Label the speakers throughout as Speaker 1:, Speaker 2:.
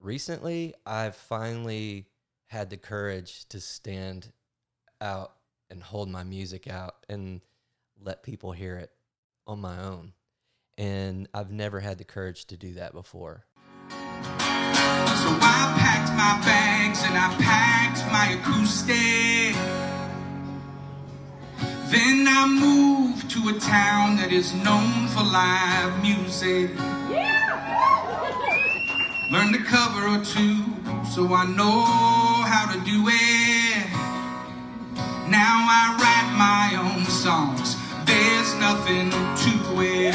Speaker 1: recently I've finally had the courage to stand out and hold my music out and let people hear it on my own. And I've never had the courage to do that before.
Speaker 2: So I packed my bags and I packed my acoustic. Then I moved to a town that is known for live music. Learned a cover or two, so I know how to do it. Now I write my own songs. There's nothing to it.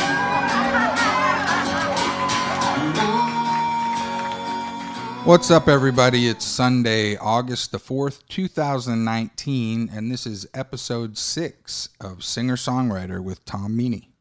Speaker 3: What's up, everybody? It's Sunday, August the 4th, 2019, and this is episode six of Singer Songwriter with Tom Meany.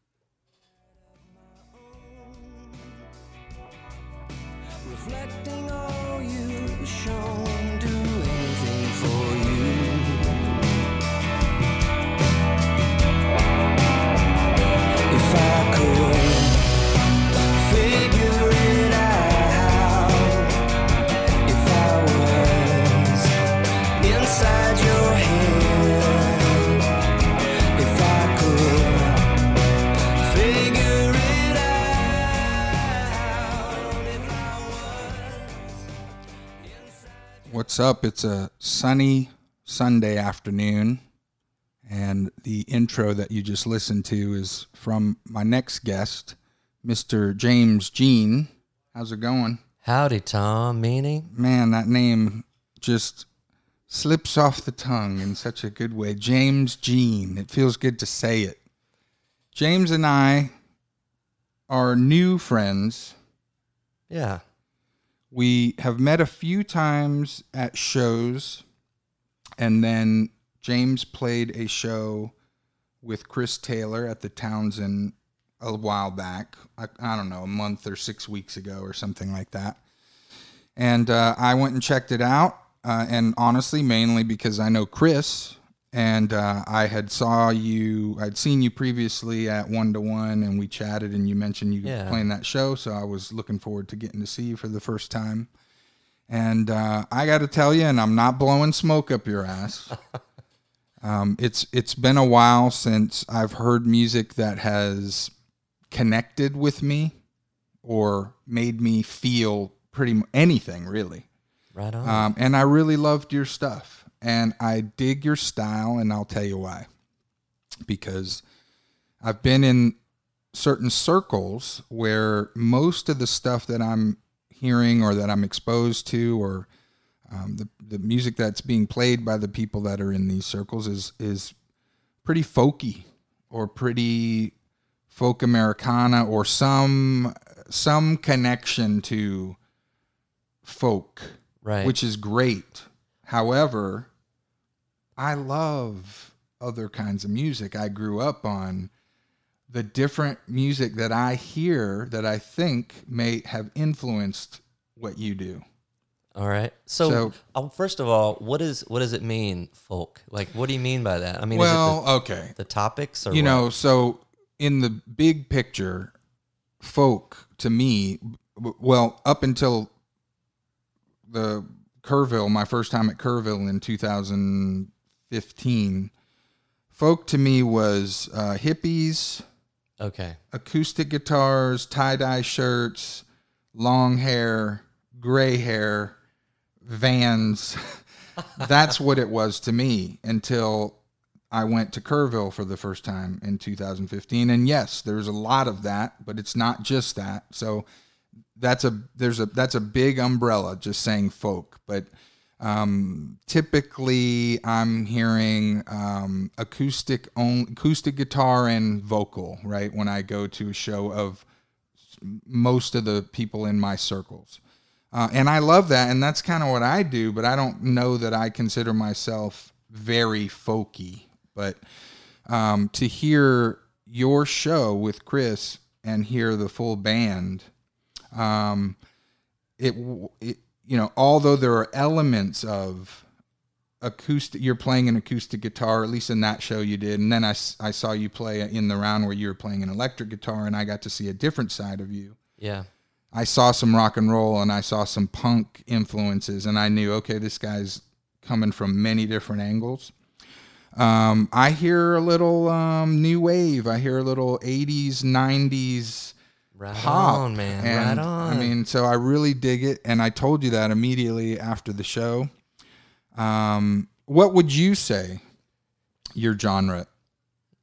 Speaker 3: What's up? It's a sunny Sunday afternoon, and the intro that you just listened to is from my next guest, Mr. James Jean. How's it going?
Speaker 1: Howdy, Tom. Meaning?
Speaker 3: Man, that name just slips off the tongue in such a good way. James Jean. It feels good to say it. James and I are new friends.
Speaker 1: Yeah.
Speaker 3: We have met a few times at shows, and then James played a show with Chris Taylor at the Townsend a while back. I, I don't know, a month or six weeks ago or something like that. And uh, I went and checked it out, uh, and honestly, mainly because I know Chris, and uh, I had saw you, I'd seen you previously at One to One, and we chatted, and you mentioned you
Speaker 1: Yeah.
Speaker 3: playing that show, so I was looking forward to getting to see you for the first time. And uh, I got to tell you, and I'm not blowing smoke up your ass. um, it's it's been a while since I've heard music that has connected with me or made me feel pretty m- anything really.
Speaker 1: Right on.
Speaker 3: Um, and I really loved your stuff, and I dig your style, and I'll tell you why. Because I've been in certain circles where most of the stuff that I'm hearing or that I'm exposed to, or um, the the music that's being played by the people that are in these circles is is pretty folky or pretty folk Americana or some some connection to folk
Speaker 1: right.
Speaker 3: which is great. However, I love other kinds of music. I grew up on the different music that I hear that I think may have influenced what you do.
Speaker 1: all right. So,
Speaker 3: So-
Speaker 1: um, first of all, what is what does it mean, folk? Like, what do you mean by that? I mean,
Speaker 3: well,
Speaker 1: is
Speaker 3: okay.
Speaker 1: it the, the topics or
Speaker 3: You
Speaker 1: what?
Speaker 3: know, so in the big picture, folk to me, well, up until the Kerrville, my first time at Kerrville in 2015, folk to me was uh, hippies,
Speaker 1: Okay.
Speaker 3: acoustic guitars, tie dye shirts, long hair, gray hair, vans. That's what it was to me until I went to Kerrville for the first time in 2015. And yes, there's a lot of that, but it's not just that. So that's a there's a that's a big umbrella just saying folk, but um, typically I'm hearing um, acoustic on, acoustic guitar and vocal right when I go to a show of most of the people in my circles. Uh, and I love that, and that's kind of what I do. But I don't know that I consider myself very folky. But um, to hear your show with Chris and hear the full band, um, it, it you know, although there are elements of acoustic, you're playing an acoustic guitar, at least in that show you did, and then I, I saw you play in the round where you were playing an electric guitar, and I got to see a different side of you
Speaker 1: Yeah.
Speaker 3: I saw some rock and roll and I saw some punk influences, and I knew, okay, this guy's coming from many different angles. Um, I hear a little um, new wave. I hear a little '80s, '90s
Speaker 1: Right
Speaker 3: pop,
Speaker 1: on, man.
Speaker 3: And,
Speaker 1: right on.
Speaker 3: I mean, so I really dig it, and I told you that immediately after the show. Um, what would you say your genre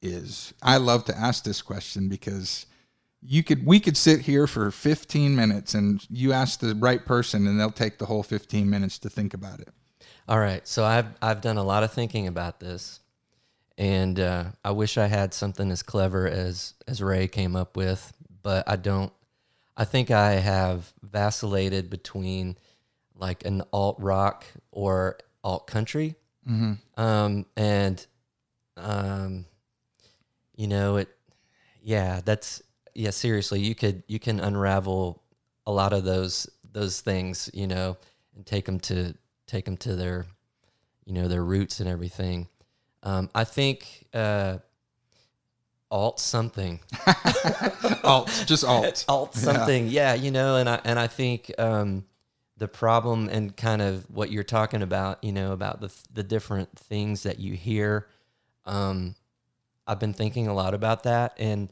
Speaker 3: is? I love to ask this question because you could we could sit here for 15 minutes and you ask the right person and they'll take the whole 15 minutes to think about it.
Speaker 1: All right. So I've I've done a lot of thinking about this, and uh, I wish I had something as clever as as Ray came up with, but I don't. I think I have vacillated between like an alt rock or alt country, um, and um, you know it. Yeah, that's yeah. Seriously, you could you can unravel a lot of those those things, you know, and take them to take them to their, you know, their roots and everything. Um, I think uh, alt something,
Speaker 3: Alt, just alt.
Speaker 1: alt something, yeah. you know, and I and I think um, the problem and kind of what you're talking about, you know, about the the different things that you hear. Um, I've been thinking a lot about that, and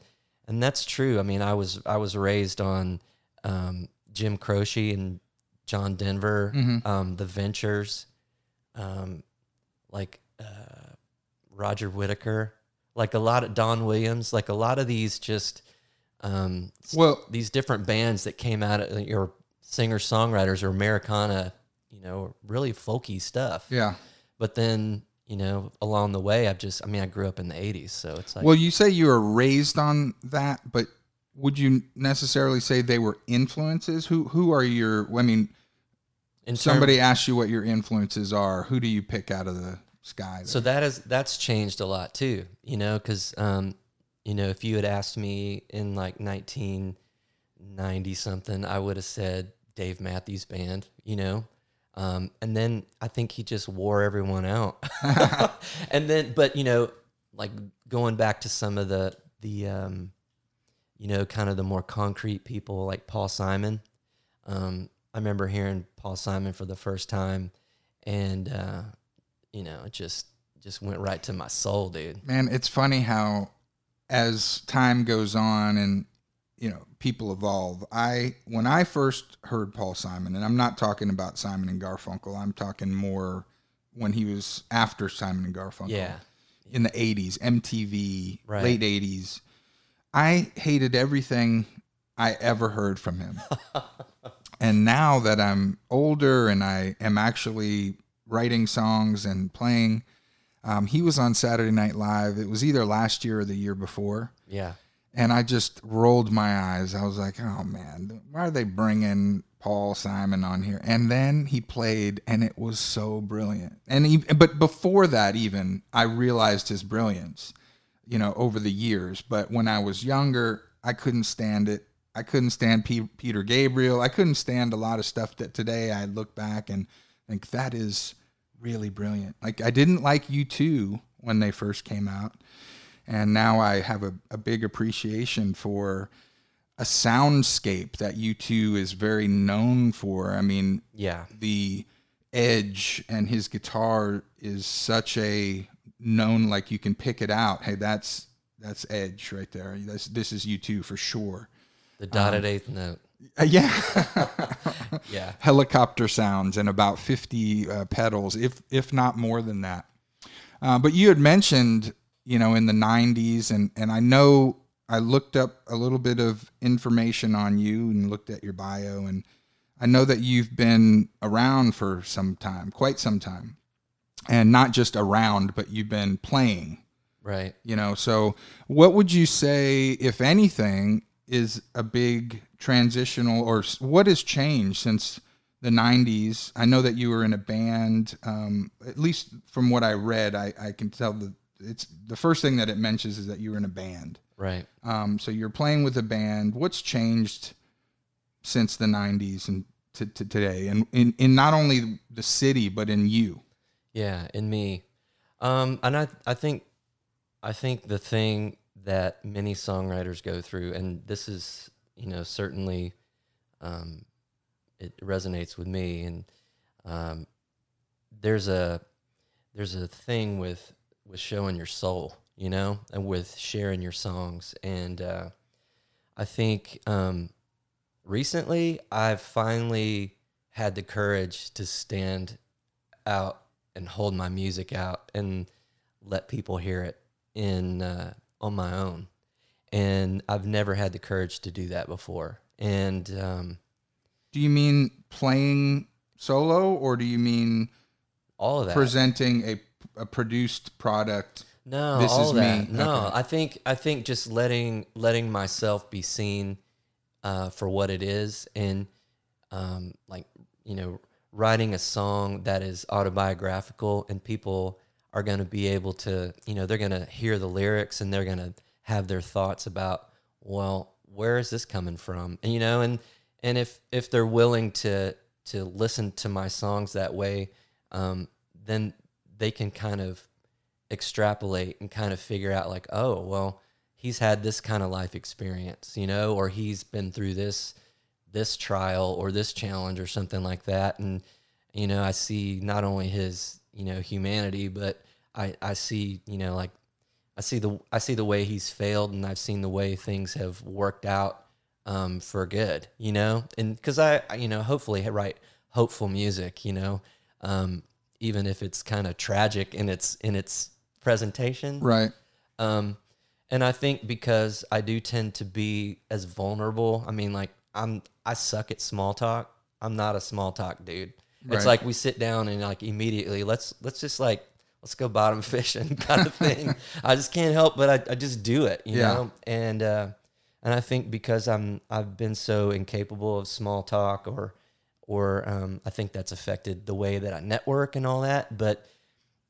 Speaker 1: and that's true. I mean, I was I was raised on um, Jim Croce and John Denver, um, the Ventures, um, like uh, Roger Whittaker, like a lot of Don Williams, like a lot of these just um,
Speaker 3: Well-
Speaker 1: these different bands that came out of your singer songwriters or Americana, you know, really folky stuff.
Speaker 3: Yeah.
Speaker 1: But then you know, along the way, I've just I mean, I grew up in the '80s, so it's like
Speaker 3: Well, you say you were raised on that, but would you necessarily say they were influences? Who who are your I mean, somebody asks you what your influences are, who do you pick out of the sky?
Speaker 1: So that is that's changed a lot too, you know, because um, you know, if you had asked me in like 1990 something, I would have said Dave Matthews Band, you know, um, and then I think he just wore everyone out, and then but you know, like going back to some of the the um, you know, kind of the more concrete people like Paul Simon. Um, I remember hearing Paul Simon for the first time, and uh, you know, it just just went right to my soul, dude.
Speaker 3: Man, it's funny how as time goes on and you know, people evolve. I when I first heard Paul Simon, and I'm not talking about Simon and Garfunkel, I'm talking more when he was after Simon and Garfunkel.
Speaker 1: Yeah,
Speaker 3: in the 80s, MTV,
Speaker 1: Right.
Speaker 3: late 80s. I hated everything I ever heard from him. and now that I'm older and I am actually writing songs and playing, um, he was on Saturday Night Live. It was either last year or the year before.
Speaker 1: yeah,
Speaker 3: And I just rolled my eyes. I was like, oh man, why are they bringing Paul Simon on here? And then he played, and it was so brilliant. And he, but before that, even I realized his brilliance, you know, over the years. But when I was younger, I couldn't stand it. I couldn't stand P- Peter Gabriel. I couldn't stand a lot of stuff that today I look back and think that is really brilliant. Like I didn't like U2 when they first came out and now I have a, a big appreciation for a soundscape that U2 is very known for. I mean,
Speaker 1: yeah,
Speaker 3: the edge and his guitar is such a known like you can pick it out. Hey, that's that's edge right there. This this is U2 for sure.
Speaker 1: the dotted um, eighth note.
Speaker 3: Uh, yeah.
Speaker 1: Yeah,
Speaker 3: helicopter sounds and about 50 uh, pedals, if if not more than that. Uh, but you had mentioned, you know, in the 90s, and and I know I looked up a little bit of information on you and looked at your bio, and I know that you've been around for some time, quite some time, and not just around, but you've been playing
Speaker 1: right.
Speaker 3: you know so what would you say if anything is a big transitional or what has changed since the 90s i know that you were in a band um, at least from what i read I, I can tell that it's the first thing that it mentions is that you were in a band.
Speaker 1: Right.
Speaker 3: um, so you're playing with a band. What's changed since the 90s and to, to today? And in, in not only the city but in you.
Speaker 1: Yeah, in me. Um, and I, I think, I think the thing that many songwriters go through, and this is, you know, certainly um, it resonates with me. And um, there's a there's a thing with with showing your soul, you know, and with sharing your songs. And uh, I think um, recently I've finally had the courage to stand out and hold my music out and let people hear it in uh, on my own. And I've never had the courage to do that before. And um,
Speaker 3: Do you mean playing solo or do you mean
Speaker 1: all of that.
Speaker 3: presenting a, a produced product?
Speaker 1: No,
Speaker 3: This
Speaker 1: all
Speaker 3: is
Speaker 1: that.
Speaker 3: me.
Speaker 1: No,
Speaker 3: Okay.
Speaker 1: I think I think just letting letting myself be seen uh, for what it is, and um, like you know, writing a song that is autobiographical, and people are going to be able to, you know, they're going to hear the lyrics and they're going to have their thoughts about, well, where is this coming from? And you know, and and if if they're willing to to listen to my songs that way, um, then they can kind of extrapolate and kind of figure out like oh well he's had this kind of life experience you know or he's been through this this trial or this challenge or something like that and you know i see not only his you know humanity but i i see you know like i see the i see the way he's failed and i've seen the way things have worked out um, for good you know and because I, I you know hopefully write hopeful music you know um, even if it's kind of tragic in its in its presentation
Speaker 3: Right.
Speaker 1: um, and I think because I do tend to be as vulnerable. I mean, like I'm, I suck at small talk. I'm not a small talk dude.
Speaker 3: Right.
Speaker 1: It's like we sit down and like immediately let's let's just like let's go bottom fishing kind of thing. I just can't help but I, I just do it, you
Speaker 3: Yeah.
Speaker 1: know. And uh, and I think because I'm I've been so incapable of small talk or or um, I think that's affected the way that I network and all that. But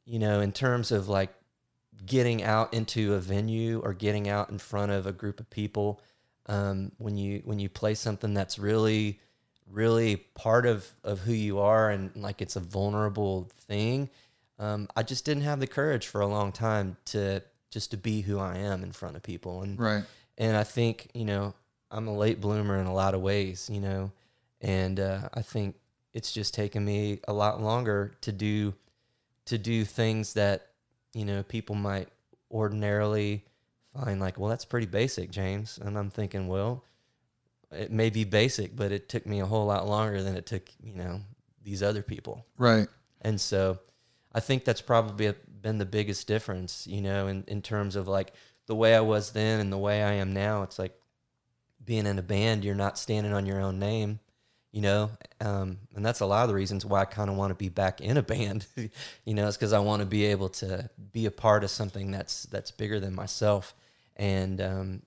Speaker 1: you know, in terms of like getting out into a venue or getting out in front of a group of people um, when you when you play something that's really really part of of who you are and like it's a vulnerable thing um, i just didn't have the courage for a long time to just to be who i am in front of people and
Speaker 3: Right.
Speaker 1: and I think you know I'm a late bloomer in a lot of ways, you know, and uh, I think it's just taken me a lot longer to do to do things that you know people might ordinarily find like, well, that's pretty basic, James, and I'm thinking, well, it may be basic, but it took me a whole lot longer than it took you know these other people.
Speaker 3: Right.
Speaker 1: And so I think that's probably been the biggest difference, you know, in, in terms of like the way I was then and the way I am now. It's like being in a band, you're not standing on your own name, you know, um, and that's a lot of the reasons why I kind of want to be back in a band, you know, it's because I want to be able to be a part of something that's that's bigger than myself, and um,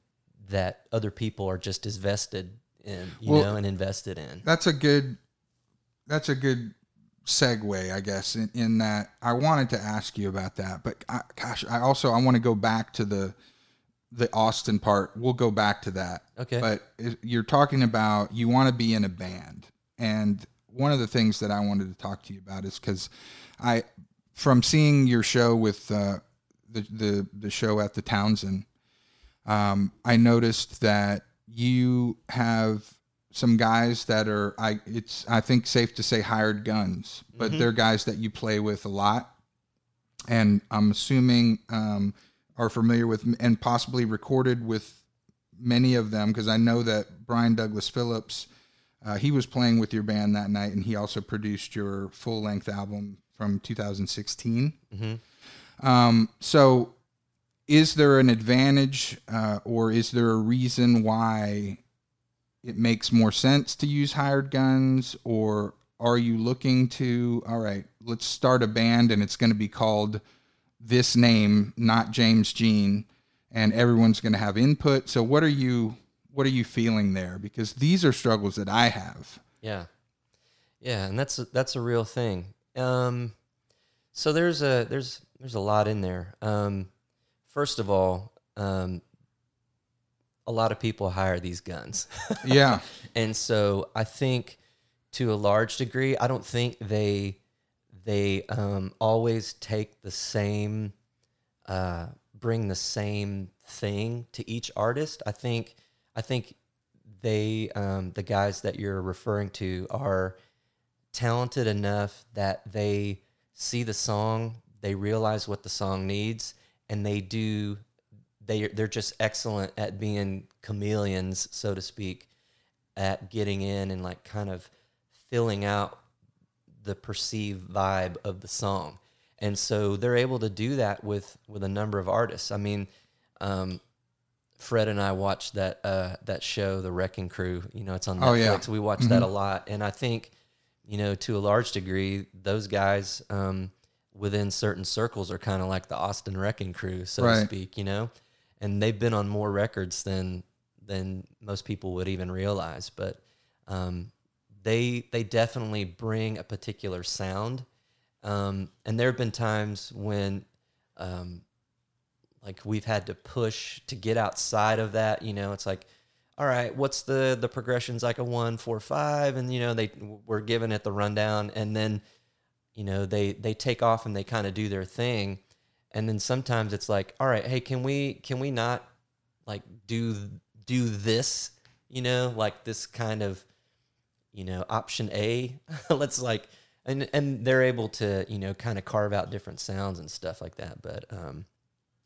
Speaker 1: that other people are just as vested in, you
Speaker 3: Well,
Speaker 1: know, and invested in.
Speaker 3: That's a good. That's a good segue, I guess. In, in that, I wanted to ask you about that, but I, gosh, I also I want to go back to the the Austin part. We'll go back to that.
Speaker 1: Okay.
Speaker 3: But you're talking about you want to be in a band, and one of the things that I wanted to talk to you about is because I, from seeing your show with uh, the the the show at the Townsend, um, I noticed that you have some guys that are I it's I think safe to say hired guns, but they're guys that you play with a lot, and I'm assuming um, are familiar with and possibly recorded with many of them because I know that Brian Douglas Phillips. Uh, he was playing with your band that night, and he also produced your full length album from 2016. Um, so, is there an advantage, uh, or is there a reason why it makes more sense to use hired guns, or are you looking to all right, let's start a band and it's going to be called this name, not James Jean, and everyone's going to have input. So, what are you what are you feeling there? Because these are struggles that I have.
Speaker 1: Yeah, yeah, and that's a, that's a real thing. Um, so there's a there's there's a lot in there. Um, first of all, um, a lot of people hire these guns,
Speaker 3: Yeah,
Speaker 1: and so I think to a large degree, I don't think they they um, always take the same uh, bring the same thing to each artist. I think I think they um, the guys that you're referring to are talented enough that they see the song, they realize what the song needs, and they do. They they're just excellent at being chameleons, so to speak, at getting in and like kind of filling out the perceived vibe of the song. And so they're able to do that with with a number of artists. I mean, um, Fred and I watched that uh, that show, The Wrecking Crew. You know, it's on Netflix.
Speaker 3: Oh, yeah.
Speaker 1: We watched that a lot, and I think, you know, to a large degree, those guys um, within certain circles are kind of like the Austin Wrecking Crew, so to speak. You know, and they've been on more records than than most people would even realize. But um, they they definitely bring a particular sound, um, and there have been times when. Um, like we've had to push to get outside of that you know it's like all right what's the the progressions like a one four five and you know they we're giving it the rundown and then you know they they take off and they kind of do their thing and then sometimes it's like all right hey can we can we not like do do this you know like this kind of you know option a let's like and and they're able to you know kind of carve out different sounds and stuff like that but um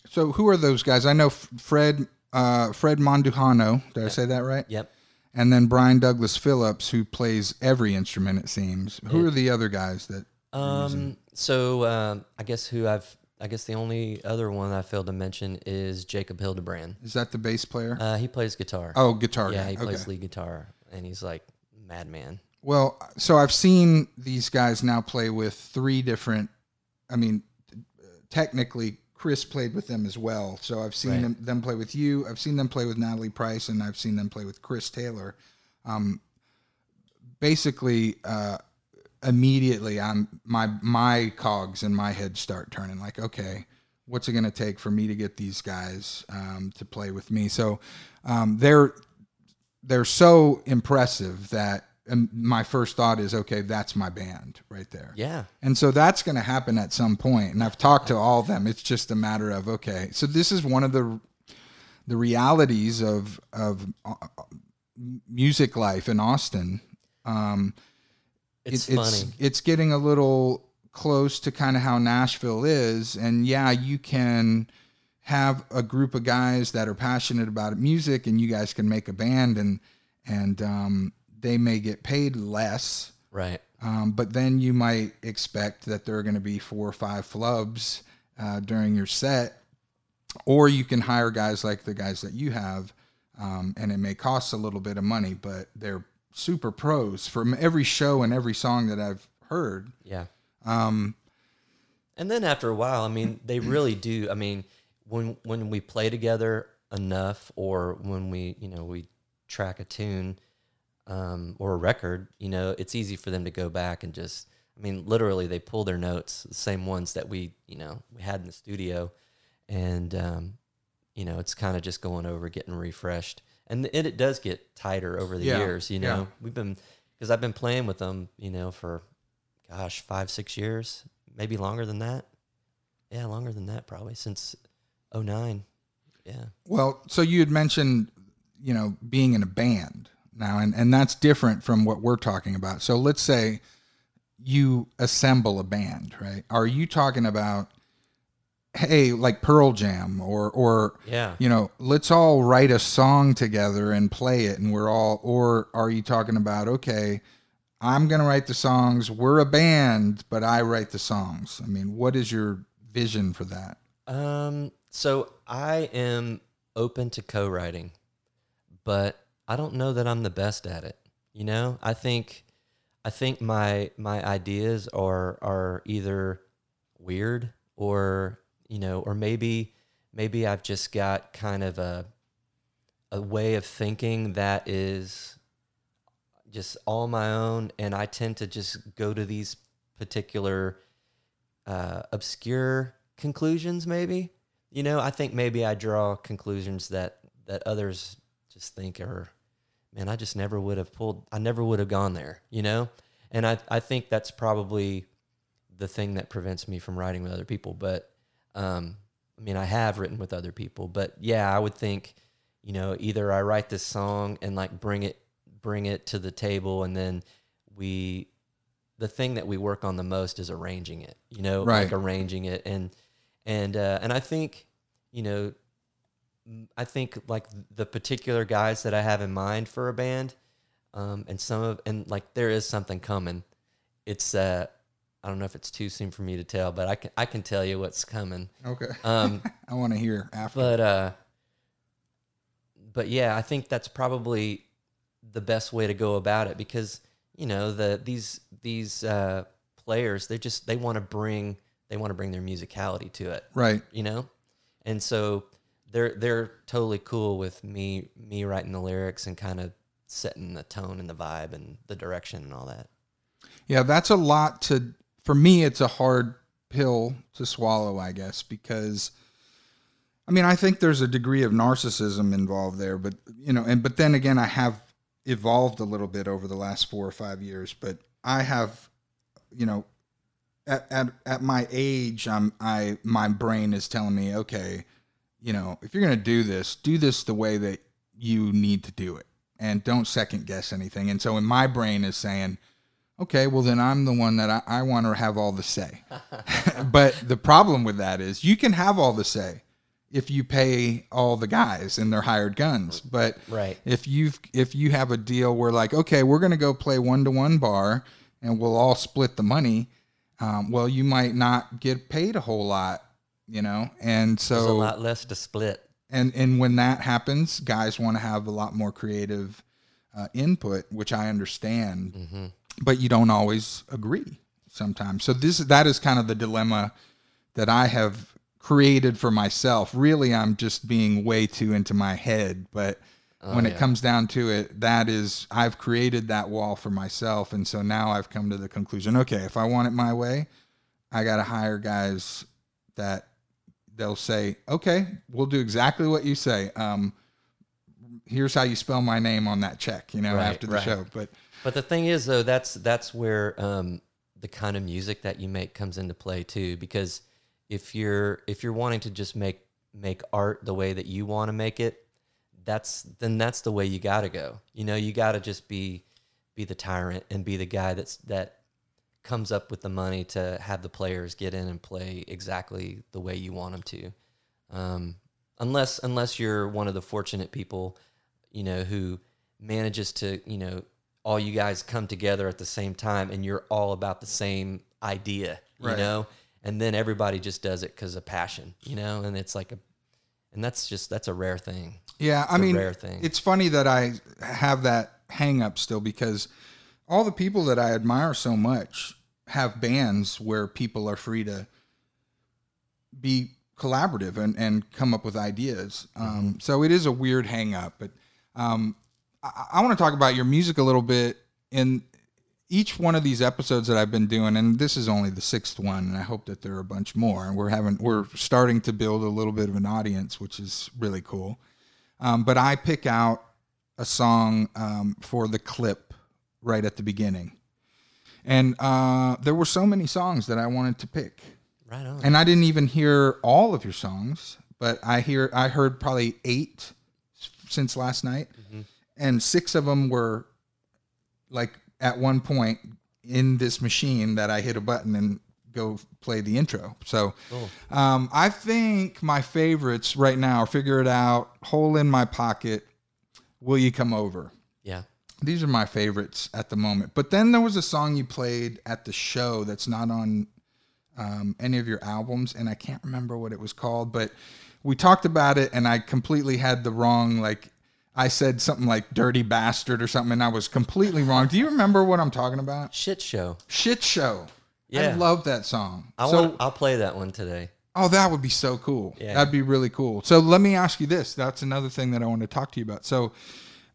Speaker 3: So who are those guys? I know Fred uh, Fred Monduhano. Did I say that right?
Speaker 1: yep
Speaker 3: And then Brian Douglas Phillips, who plays every instrument. It seems. Who are the other guys that?
Speaker 1: Um. So um, I guess who I've I guess the only other one I failed to mention is Jacob Hildebrand.
Speaker 3: Is that the bass player?
Speaker 1: Uh, he plays guitar.
Speaker 3: oh, guitar.
Speaker 1: yeah,
Speaker 3: guy.
Speaker 1: he plays
Speaker 3: Okay.
Speaker 1: lead guitar, and he's like madman.
Speaker 3: Well, so I've seen these guys now play with three different. I mean, technically, Chris played with them as well. So I've seen
Speaker 1: Right.
Speaker 3: them, them play with you. I've seen them play with Natalie Price, and I've seen them play with Chris Taylor. Um, basically, uh, immediately, I'm my my cogs in my head start turning. Like, okay, what's it going to take for me to get these guys um, to play with me? So um, they're they're so impressive that my first thought is, okay, that's my band right there.
Speaker 1: Yeah.
Speaker 3: And so that's going to happen at some point. And I've talked to all of them. It's just a matter of okay. So this is one of the the realities of of uh, music life in Austin. Um,
Speaker 1: It's
Speaker 3: it-
Speaker 1: funny.
Speaker 3: It's, it's getting a little close to kind of how Nashville is, and yeah, you can have a group of guys that are passionate about music, and you guys can make a band, and and um, they may get paid less.
Speaker 1: right.
Speaker 3: Um, but then you might expect that there are going to be four or five flubs uh, during your set, or you can hire guys like the guys that you have, um, and it may cost a little bit of money, but they're super pros from every show and every song that I've heard.
Speaker 1: Yeah.
Speaker 3: Um,
Speaker 1: And then after a while, I mean, they really do. I mean, when when we play together enough, or when we you know we track a tune um, or a record, you know, it's easy for them to go back and just. I mean, literally, they pull their notes, the same ones that we you know we had in the studio, and um, you know, it's kind of just going over, getting refreshed, and it, it does get tighter over the
Speaker 3: Yeah,
Speaker 1: years. You
Speaker 3: yeah.
Speaker 1: know, we've been because I've been playing with them, you know, for gosh, five, six years, maybe longer than that. Yeah, longer than that, probably since 09. Yeah.
Speaker 3: Well, so you had mentioned, you know, being in a band now, and, and that's different from what we're talking about. So let's say you assemble a band, right? Are you talking about, hey, like Pearl Jam or, or,
Speaker 1: Yeah.
Speaker 3: you know, let's all write a song together and play it and we're all, or are you talking about, okay, I'm going to write the songs, we're a band, but I write the songs? I mean, what is your vision for that?
Speaker 1: Um, so I am open to co-writing, but I don't know that I'm the best at it. You know, I think, I think my my ideas are are either weird or you know, or maybe maybe I've just got kind of a a way of thinking that is just all my own, and I tend to just go to these particular uh, obscure conclusions. Maybe you know, I think maybe I draw conclusions that that others just think are, man, I just never would have pulled. I never would have gone there. You know, and I I think that's probably the thing that prevents me from writing with other people. But um, I mean, I have written with other people, but yeah, I would think, you know, either I write this song and like bring it bring it to the table and then we the thing that we work on the most is arranging it, you know,
Speaker 3: Right.
Speaker 1: like arranging it and and uh and I think, you know, I think like the particular guys that I have in mind for a band um and some of and like there is something coming. It's uh I don't know if it's too soon for me to tell, but I can I can tell you what's coming.
Speaker 3: Okay.
Speaker 1: Um
Speaker 3: I want to hear after.
Speaker 1: but uh but yeah i think that's probably the best way to go about it because you know the these these uh players they just they want to bring they want to bring their musicality to it
Speaker 3: right.
Speaker 1: you know and so they're they're totally cool with me me writing the lyrics and kind of setting the tone and the vibe and the direction and all that
Speaker 3: Yeah, that's a lot to for me it's a hard pill to swallow, I guess, because I mean, I think there's a degree of narcissism involved there, but you know, and but then again, I have evolved a little bit over the last 4 or 5 years, but I have you know, at at at my age, I'm I my brain is telling me, okay, you know, if you're going to do this, do this the way that you need to do it and don't second guess anything. And so in my brain is saying, okay, well then I'm the one that I, I want to have all the say. but the problem with that is you can have all the say if you pay all the guys and their hired guns. But
Speaker 1: Right.
Speaker 3: if you if you have a deal where like, okay, we're gonna go play one to one bar and we'll all split the money, um, well, you might not get paid a whole lot, you know, and so
Speaker 1: there's a lot less to split
Speaker 3: and and when that happens, guys want to have a lot more creative uh, input, which I understand, but you don't always agree sometimes. So this that is kind of the dilemma that I have created for myself. Really, I'm just being way too into my head, but when it comes down to it, that is I've created that wall for myself, and so now I've come to the conclusion: okay, if I want it my way, I got to hire guys that they'll say, "Okay, we'll do exactly what you say." Um, here's how you spell my name on that check, you know,
Speaker 1: Right,
Speaker 3: after the
Speaker 1: right.
Speaker 3: show. But
Speaker 1: But the thing is, though, that's that's where um, the kind of music that you make comes into play too. Because if you're if you're wanting to just make make art the way that you want to make it, that's then that's the way you got to go. You know, you got to just be be the tyrant and be the guy that's that comes up with the money to have the players get in and play exactly the way you want them to. Um, unless unless you're one of the fortunate people, you know, who manages to, you know, all you guys come together at the same time and you're all about the same idea, you
Speaker 3: Right.
Speaker 1: know, and then everybody just does it because of passion, you know, and it's like a, and that's just that's a rare thing.
Speaker 3: yeah, I mean,
Speaker 1: rare thing.
Speaker 3: it's funny that I have that hang up still because all the people that I admire so much have bands where people are free to be collaborative and, and come up with ideas. Um, so it is a weird hang up, but um, I, I want to talk about your music a little bit in each one of these episodes that I've been doing, and this is only the sixth one, and I hope that there are a bunch more. And we're having we're starting to build a little bit of an audience, which is really cool. Um, but I pick out a song um, for the clip right at the beginning, and uh, there were so many songs that I wanted to pick,
Speaker 1: Right on.
Speaker 3: and I didn't even hear all of your songs, but I hear I heard probably eight since last night, and six of them were like at one point in this machine that I hit a button and go play the intro. So
Speaker 1: Cool.
Speaker 3: um, I think my favorites right now are Figure It Out, Hole in My Pocket, Will You Come Over?
Speaker 1: yeah.
Speaker 3: These are my favorites at the moment. But then there was a song you played at the show that's not on um, any of your albums, and I can't remember what it was called, but we talked about it, and I completely had the wrong, like, I said something like dirty bastard or something, and I was completely wrong. Do you remember what I'm talking about?
Speaker 1: Shit show.
Speaker 3: Shit Show. I
Speaker 1: Yeah.
Speaker 3: love that song.
Speaker 1: I
Speaker 3: so,
Speaker 1: want. I'll play that one today.
Speaker 3: oh, that would be so cool.
Speaker 1: Yeah.
Speaker 3: That'd be really cool. So let me ask you this. That's another thing that I want to talk to you about. So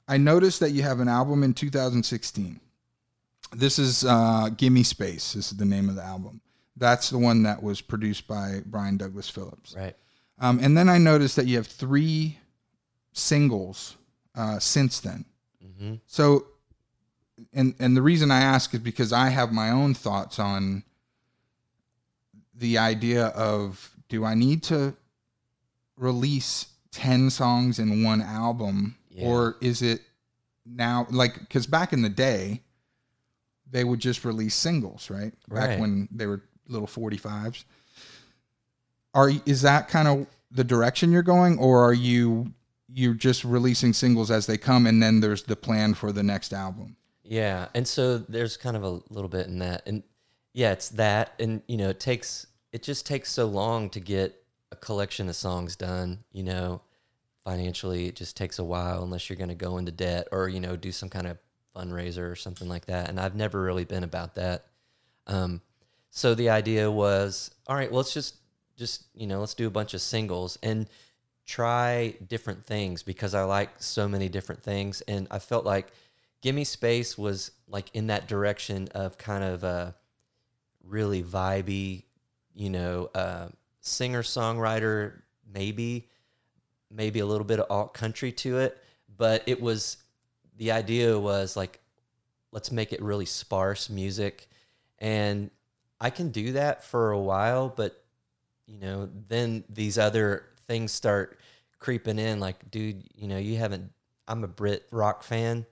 Speaker 3: I noticed that you have an album in 2016. This is uh, Gimme Space. This is the name of the album. That's the one that was produced by Brian Douglas Phillips.
Speaker 1: Right.
Speaker 3: Um, and then I noticed that you have three singles uh, since then.
Speaker 1: hmm
Speaker 3: So, and and the reason I ask is because I have my own thoughts on the idea of do I need to release 10 songs in one album
Speaker 1: Yeah.
Speaker 3: or is it now like because back in the day they would just release singles right back
Speaker 1: Right.
Speaker 3: when they were little 45s are is that kind of the direction you're going or are you you're just releasing singles as they come and then there's the plan for the next album
Speaker 1: Yeah, and so there's kind of a little bit in that, and yeah, it's that, and you know, it takes it just takes so long to get a collection of songs done. You know, financially, it just takes a while unless you're going to go into debt or you know do some kind of fundraiser or something like that. And I've never really been about that. Um, so the idea was, all right, well, let's just just you know, let's do a bunch of singles and try different things because I like so many different things, and I felt like Gimme Space was like in that direction of kind of a really vibey, you know, uh, singer songwriter, maybe, maybe a little bit of alt country to it, but it was the idea was like, let's make it really sparse music, and I can do that for a while, but you know, then these other things start creeping in. Like, dude, you know, you haven't. I'm a Brit rock fan,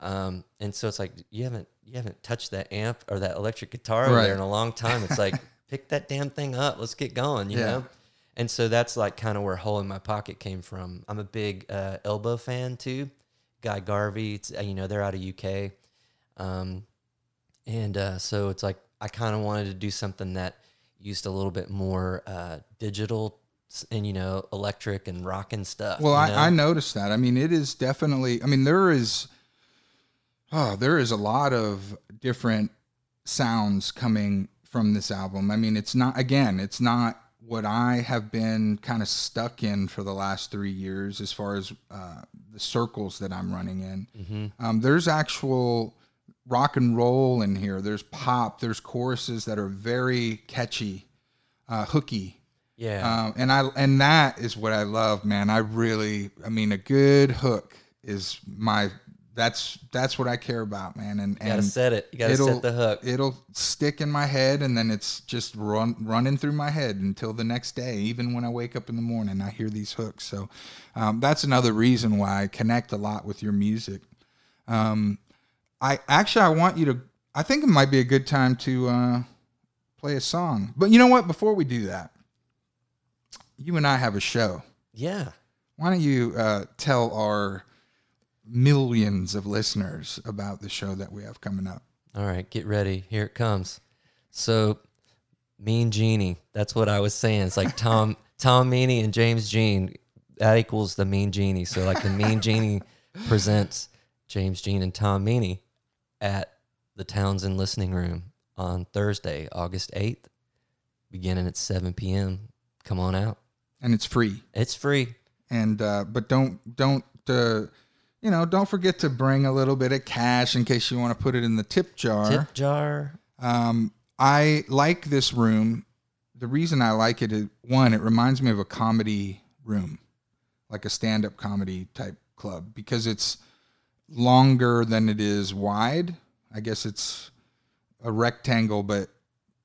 Speaker 1: um, and so it's like you haven't you haven't touched that amp or that electric guitar over
Speaker 3: Right.
Speaker 1: there in a long time. It's like pick that damn thing up. Let's get going. You
Speaker 3: Yeah.
Speaker 1: know. And so that's like kind of where "Hole in My Pocket" came from. I'm a big uh, Elbow fan too. Guy Garvey, it's, uh, you know, they're out of UK, um, and uh, so it's like I kind of wanted to do something that used a little bit more uh, digital and you know electric and rock and stuff.
Speaker 3: Well,
Speaker 1: you know?
Speaker 3: I, I noticed that. I mean, it is definitely. I mean, there is. Oh, there is a lot of different sounds coming from this album. I mean, it's not. Again, it's not what I have been kind of stuck in for the last three years, as far as uh, the circles that I'm running in.
Speaker 1: Mm-hmm.
Speaker 3: Um, there's actual rock and roll in here. There's pop. There's choruses that are very catchy, uh, hooky.
Speaker 1: Yeah,
Speaker 3: Um, and I and that is what I love, man. I really, I mean, a good hook is my. That's that's what I care about, man. And
Speaker 1: you gotta
Speaker 3: and
Speaker 1: set it. You gotta set the hook.
Speaker 3: It'll stick in my head, and then it's just run running through my head until the next day. Even when I wake up in the morning, I hear these hooks. So um, that's another reason why I connect a lot with your music. Um, I actually I want you to. I think it might be a good time to uh, play a song. But you know what? Before we do that, you and I have a show.
Speaker 1: yeah.
Speaker 3: Why don't you uh, tell our millions of listeners about the show that we have coming up?
Speaker 1: All right, get ready. Here it comes. So, Mean Genie. That's what I was saying. It's like Tom Tom Meany and James Jean. That equals the Mean Genie. So, like the Mean Genie presents James Jean and Tom Meany at the Townsend Listening Room on Thursday, August eighth, beginning at seven p.m. Come on out.
Speaker 3: And it's free.
Speaker 1: It's free.
Speaker 3: and uh, but don't don't uh, you know don't forget to bring a little bit of cash in case you want to put it in the tip jar.
Speaker 1: Tip jar.
Speaker 3: Um, I like this room. The reason I like it is one, it reminds me of a comedy room, like a stand-up comedy type club, because it's longer than it is wide. I guess it's a rectangle, but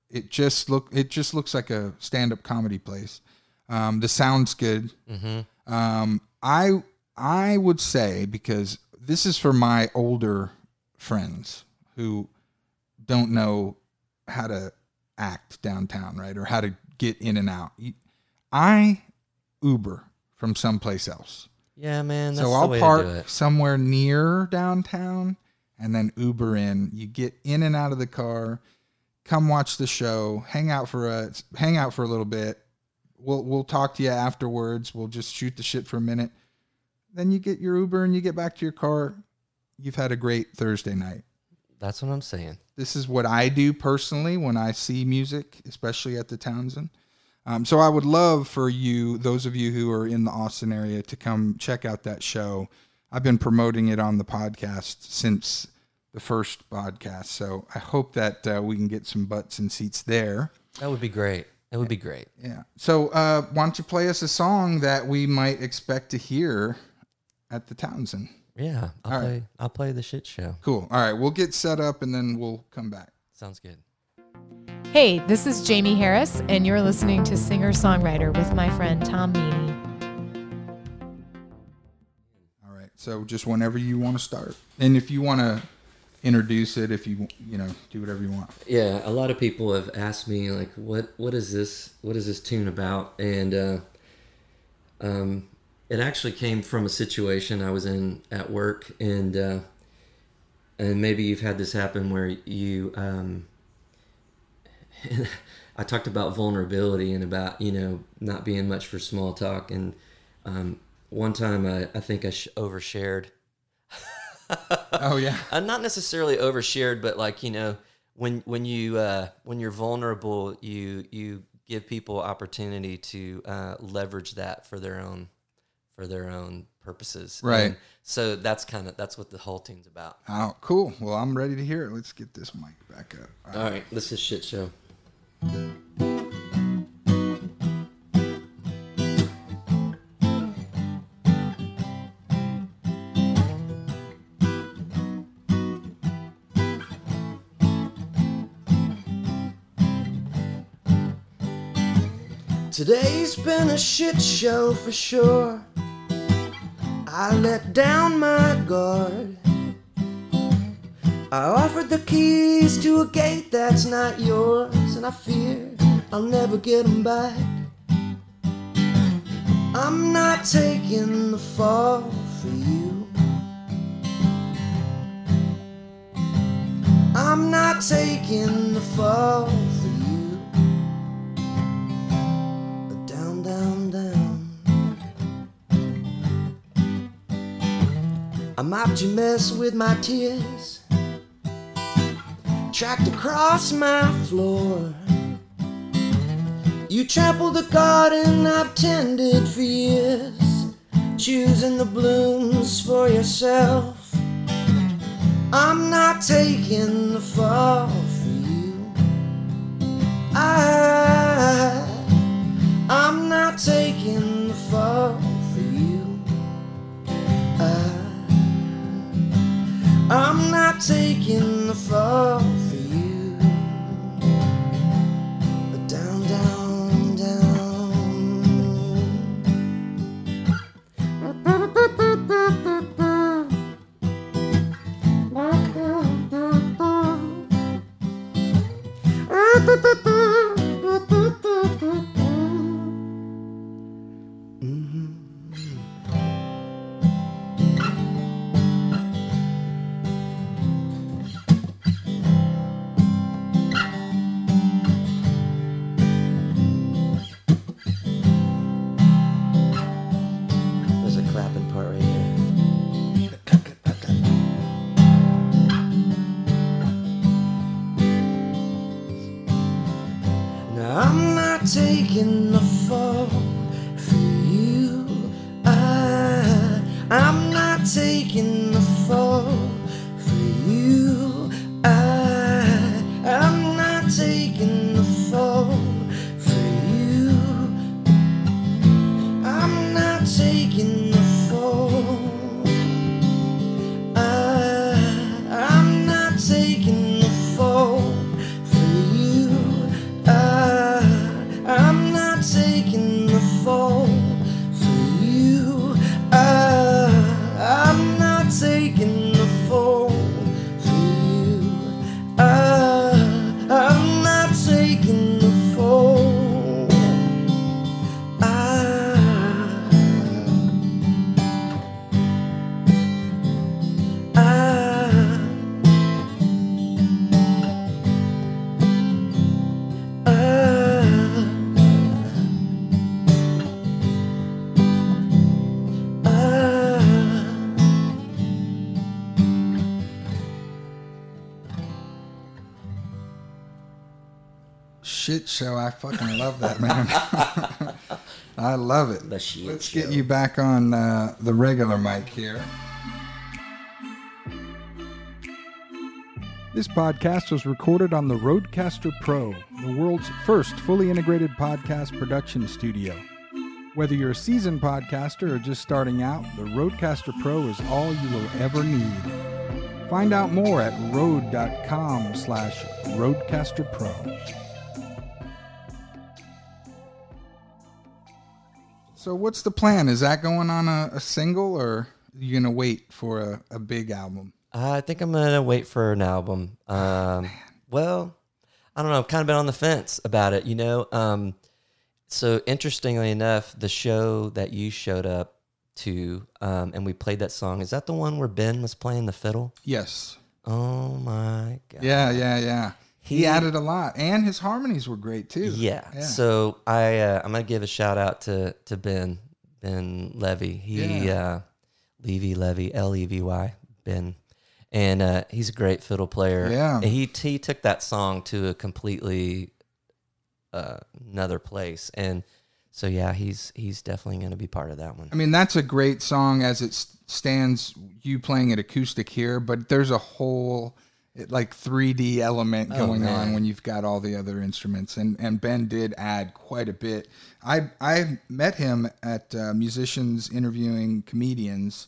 Speaker 3: it just look it just looks like a stand-up comedy place. Um, the sound's good.
Speaker 1: Mm-hmm.
Speaker 3: Um, I I would say because this is for my older friends who don't know how to act downtown, right, or how to get in and out. I Uber from someplace else,
Speaker 1: Yeah, man. That's
Speaker 3: so I'll park
Speaker 1: to do it.
Speaker 3: somewhere near downtown and then Uber in. You get in and out of the car, come watch the show, hang out for a hang out for a little bit. We'll we'll talk to you afterwards. We'll just shoot the shit for a minute. Then you get your Uber and you get back to your car. You've had a great Thursday night.
Speaker 1: That's what I'm saying.
Speaker 3: This is what I do personally when I see music, especially at the Townsend. Um, so I would love for you, those of you who are in the Austin area, to come check out that show. I've been promoting it on the podcast since the first podcast, so I hope that uh, we can get some butts and seats there.
Speaker 1: That would be great. That would be great.
Speaker 3: Yeah. So uh, why don't you play us a song that we might expect to hear at the Townsend?
Speaker 1: Yeah, I'll
Speaker 3: All right.
Speaker 1: play. I'll play the shit show.
Speaker 3: Cool. All right, we'll get set up and then we'll come back.
Speaker 1: Sounds good.
Speaker 4: Hey, this is Jamie Harris, and you're listening to Singer Songwriter with my friend Tom Meany. All right.
Speaker 3: So just whenever you want to start, and if you want to introduce it, if you you know do whatever you want.
Speaker 5: Yeah, a lot of people have asked me like, what what is this? What is this tune about? And uh, um, it actually came from a situation I was in at work, and uh, and maybe you've had this happen where you. Um, I talked about vulnerability and about you know not being much for small talk, and um, one time I, I think I sh- overshared.
Speaker 3: Oh yeah,
Speaker 5: uh, not necessarily overshared, but like you know, when when you uh, when you're vulnerable, you you give people opportunity to uh, leverage that for their own for their own purposes.
Speaker 3: Right.
Speaker 5: And so that's kind of that's what the whole thing's about.
Speaker 3: oh cool. Well, I'm ready to hear it. Let's get this mic back up.
Speaker 5: All right, this is shit show. Today's been a shit show for sure. I let down my guard. I offered the keys to a gate that's not yours, and I fear I'll never get them back. I'm not taking the fall for you. I'm not taking the fall mopped your mess with my tears tracked across my floor. You trampled the garden I've tended for years, choosing the blooms for yourself. I'm not taking the fall taking the fall
Speaker 3: show. I fucking love that man. I love it. Let's
Speaker 5: show.
Speaker 3: get you back on uh, the regular mic here.
Speaker 6: This podcast was recorded on the RODECaster Pro, the world's first fully integrated podcast production studio. Whether you're a seasoned podcaster or just starting out, the RODECaster Pro is all you will ever need. Find out more at rode.com slash RODECaster
Speaker 3: So what's the plan? Is that going on a, a single or you gonna wait for a, a big album?
Speaker 1: I think I'm gonna wait for an album. Um, well, I don't know. I've kind of been on the fence about it, you know. Um, so interestingly enough, the show that you showed up to, um, and we played that song. Is that the one where Ben was playing the fiddle?
Speaker 3: Yes.
Speaker 1: Oh my god!
Speaker 3: Yeah, yeah, yeah. He,
Speaker 1: He-
Speaker 3: added a lot, and his harmonies were great too.
Speaker 1: Yeah.
Speaker 3: Yeah.
Speaker 1: So I uh, I'm gonna give a shout out to to Ben Ben Levy. He
Speaker 3: Yeah.
Speaker 1: uh, Levy Levy L E V Y Ben, and uh, he's a great fiddle player.
Speaker 3: Yeah.
Speaker 1: And he he took that song to a completely uh, another place, and so yeah, he's he's definitely gonna be part of that one.
Speaker 3: I mean, that's a great song as it stands. You playing it acoustic here, but there's a whole it- like 3D element
Speaker 1: Oh,
Speaker 3: going on when you've got all the other instruments, and and Ben did add quite a bit. I I met him at uh, musicians interviewing comedians.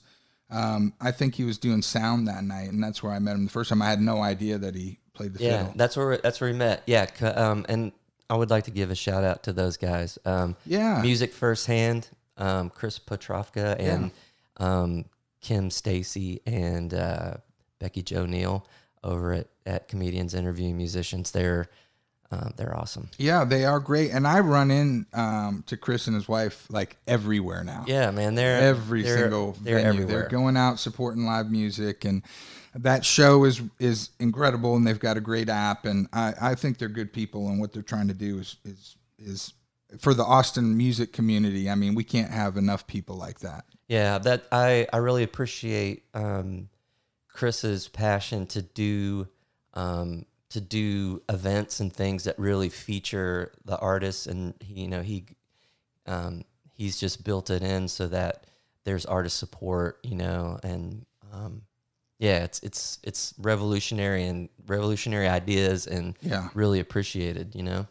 Speaker 3: Um, I think he was doing sound that night, and that's where I met him the first time. I had no idea that he played the
Speaker 1: Yeah,
Speaker 3: fiddle.
Speaker 1: that's where that's where we met. Yeah, um, and I would like to give a shout out to those guys. Um,
Speaker 3: Yeah.
Speaker 1: music firsthand. Um, Chris Petrovka and um, Kim Stacy and uh, Becky Joe Neal over at, at Comedians Interviewing Musicians. They're um, they're awesome.
Speaker 3: Yeah, they are great, and I run in um, to Chris and his wife like everywhere now.
Speaker 1: Yeah, man. They're
Speaker 3: every
Speaker 1: they're-
Speaker 3: single
Speaker 1: they're
Speaker 3: venue.
Speaker 1: everywhere.
Speaker 3: They're going out supporting live music, and that show is is incredible. And they've got a great app, and I, I think they're good people. And what they're trying to do is is is for the Austin music community. I mean, we can't have enough people like that.
Speaker 1: Yeah, that I I really appreciate um, Chris's passion to do um, to do events and things that really feature the artists, and he, you know he um, he's just built it in so that there's artist support, you know, and um, yeah, it's it's it's revolutionary and revolutionary ideas and
Speaker 3: Yeah.
Speaker 1: really appreciated, you know.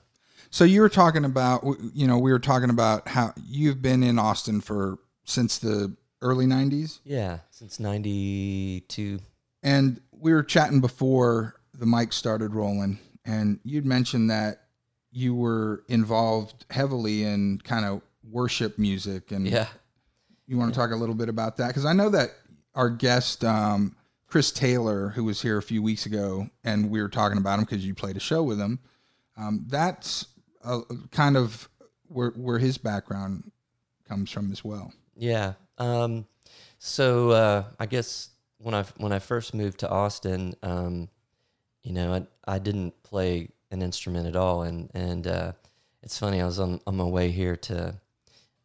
Speaker 3: So you were talking about, you know, we were talking about how you've been in Austin for since the early '90s.
Speaker 1: Yeah, since '92.
Speaker 3: And we were chatting before the mic started rolling, and you'd mentioned that you were involved heavily in kind of worship music. And
Speaker 1: Yeah.
Speaker 3: you want to talk a little bit about that? Because I know that our guest, um, Chris Taylor, who was here a few weeks ago, and we were talking about him because you played a show with him. Um, that's a, kind of where, where his background comes from as well.
Speaker 1: Yeah. Um, so uh, I guess when I when I first moved to Austin, um, you know, I I didn't play an instrument at all, and and uh, it's funny. I was on on my way here to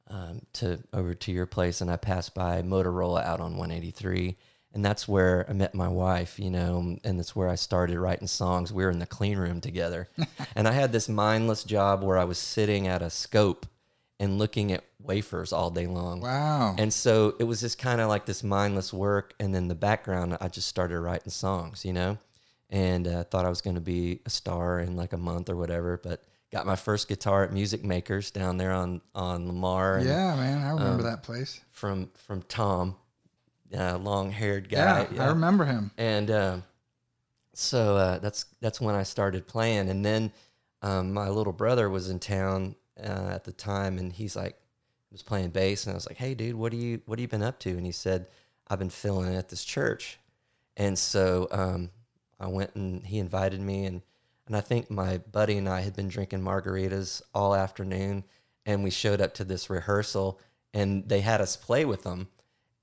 Speaker 1: um, to over to your place, and I passed by Motorola out on 183, and that's where I met my wife. You know, and that's where I started writing songs. We were in the clean room together, and I had this mindless job where I was sitting at a scope and looking at wafers all day long.
Speaker 3: Wow.
Speaker 1: And so it was just kind of like this mindless work. And then the background, I just started writing songs, you know, and uh, thought I was going to be a star in like a month or whatever. But got my first guitar at Music Makers down there on on Lamar. and
Speaker 3: yeah, man, I remember
Speaker 1: um,
Speaker 3: that place.
Speaker 1: From from Tom, uh, long haired guy.
Speaker 3: Yeah, I remember him.
Speaker 1: And um, so uh, that's that's when I started playing. And then um, my little brother was in town uh, at the time, and he's like was playing bass, and I was like, "Hey, dude, what do you what have you been up to?" And he said, "I've been filling at this church." And so um, I went, and he invited me, and and I think my buddy and I had been drinking margaritas all afternoon, and we showed up to this rehearsal, and they had us play with them,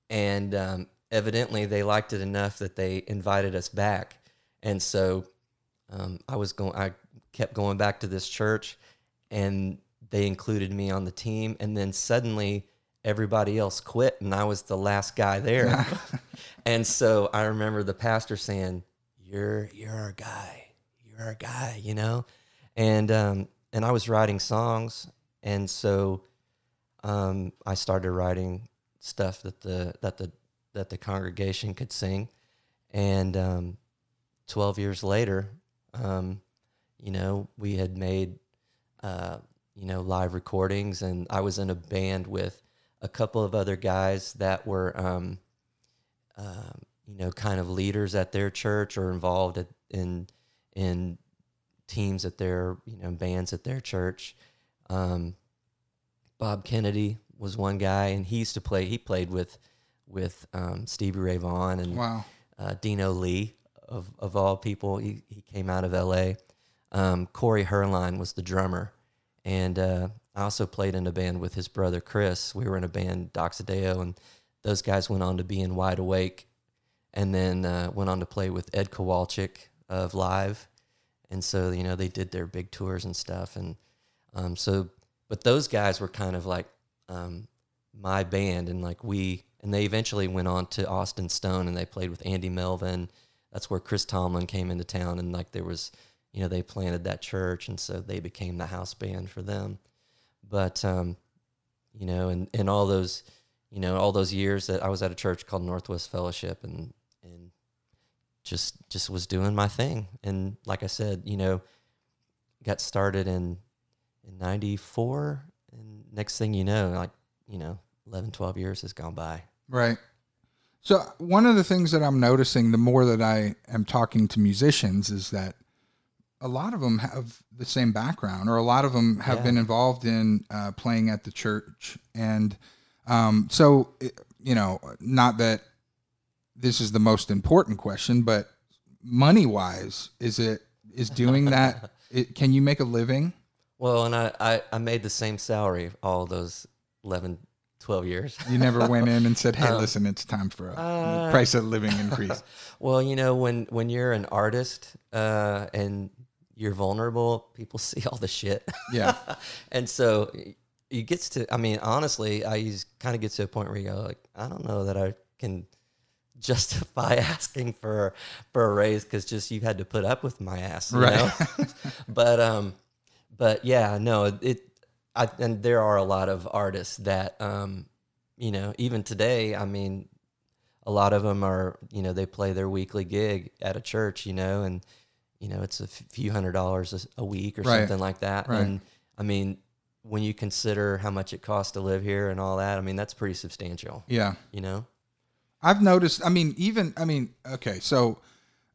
Speaker 1: and um, evidently they liked it enough that they invited us back, and so um, I was going. I kept going back to this church, and they included me on the team, and then suddenly everybody else quit, and I was the last guy there. and so I remember the pastor saying, "You're you're our guy. You're our guy," you know, and um, and I was writing songs, and so um, I started writing stuff that the that the that the congregation could sing, and um, twelve years later, um, you know, we had made uh, you know live recordings, and I was in a band with a couple of other guys that were um, um, you know kind of leaders at their church or involved at, in in teams at their you know bands at their church. Um, Bob Kennedy was one guy, and he used to play. He played with with um, Stevie Ray Vaughan and
Speaker 3: Wow.
Speaker 1: uh, Dino Lee of of all people. He he came out of L.A. Um, Corey Herline was the drummer, and uh, I also played in a band with his brother Chris. We were in a band Doxadeo, and those guys went on to be in Wide Awake, and then uh, went on to play with Ed Kowalczyk of Live, and so you know they did their big tours and stuff, and um, so but those guys were kind of like um, my band, and like we, and they eventually went on to Austin Stone, and they played with Andy Melvin. That's where Chris Tomlin came into town, and like there was, you know, they planted that church, and so they became the house band for them. But um, you know, and and all those, you know, all those years that I was at a church called Northwest Fellowship, and and just just was doing my thing, and like I said, you know, got started in in 94 and next thing you know like you know 11 12 years has gone by
Speaker 3: Right. So one of the things that I'm noticing the more that I am talking to musicians is that a lot of them have the same background, or a lot of them have
Speaker 1: Yeah.
Speaker 3: been involved in uh, playing at the church, and um, so it- you know, not that this is the most important question, but money wise, is it is doing that? it, can you make a living?
Speaker 1: well and I, I i made the same salary all those 11 12 years
Speaker 3: You never went in and said, "Hey,
Speaker 1: Um,
Speaker 3: listen, it's time for a
Speaker 1: uh,
Speaker 3: price of living increase."
Speaker 1: well you know when when you're an artist uh and you're vulnerable people see all the shit
Speaker 3: Yeah.
Speaker 1: and so it gets to i mean honestly i kind of get to a point where you go like i don't know that i can justify asking for for a raise because just you've had to put up with my ass you
Speaker 3: Right.
Speaker 1: know? but um but yeah no it i and there are a lot of artists that um you know even today i mean a lot of them are you know they play their weekly gig at a church you know and you know it's a few hundred dollars a week or
Speaker 3: Right.
Speaker 1: something like that
Speaker 3: Right.
Speaker 1: and i mean when you consider how much it costs to live here and all that i mean that's pretty substantial
Speaker 3: Yeah.
Speaker 1: you know
Speaker 3: I've noticed. I mean, even I mean, okay, so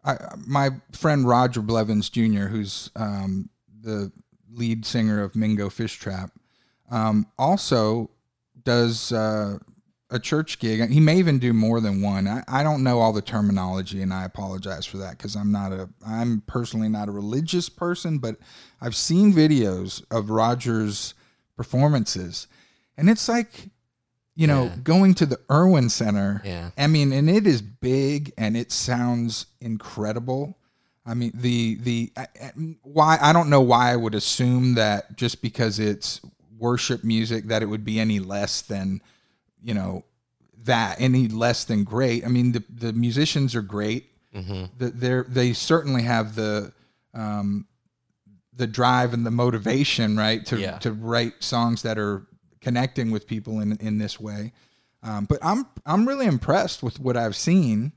Speaker 3: I, my friend Roger Blevins Jr., who's um, the lead singer of Mingo Fishtrap, um, also does uh, a church gig. He may even do more than one. I, I don't know all the terminology, and I apologize for that because I'm not a. I'm personally not a religious person, but I've seen videos of Roger's performances, and it's like. You know,
Speaker 1: Yeah.
Speaker 3: going to the Erwin Center
Speaker 1: yeah
Speaker 3: I mean, and it is big and it sounds incredible. I mean, the the I- I- why I don't know why I would assume that just because it's worship music that it would be any less than, you know, that any less than great. I mean, the the musicians are great.
Speaker 1: hmm
Speaker 3: The, they're they certainly have the um, the drive and the motivation, right, to
Speaker 1: Yeah.
Speaker 3: to write songs that are connecting with people in in this way. Um, but I'm I'm really impressed with what I've seen.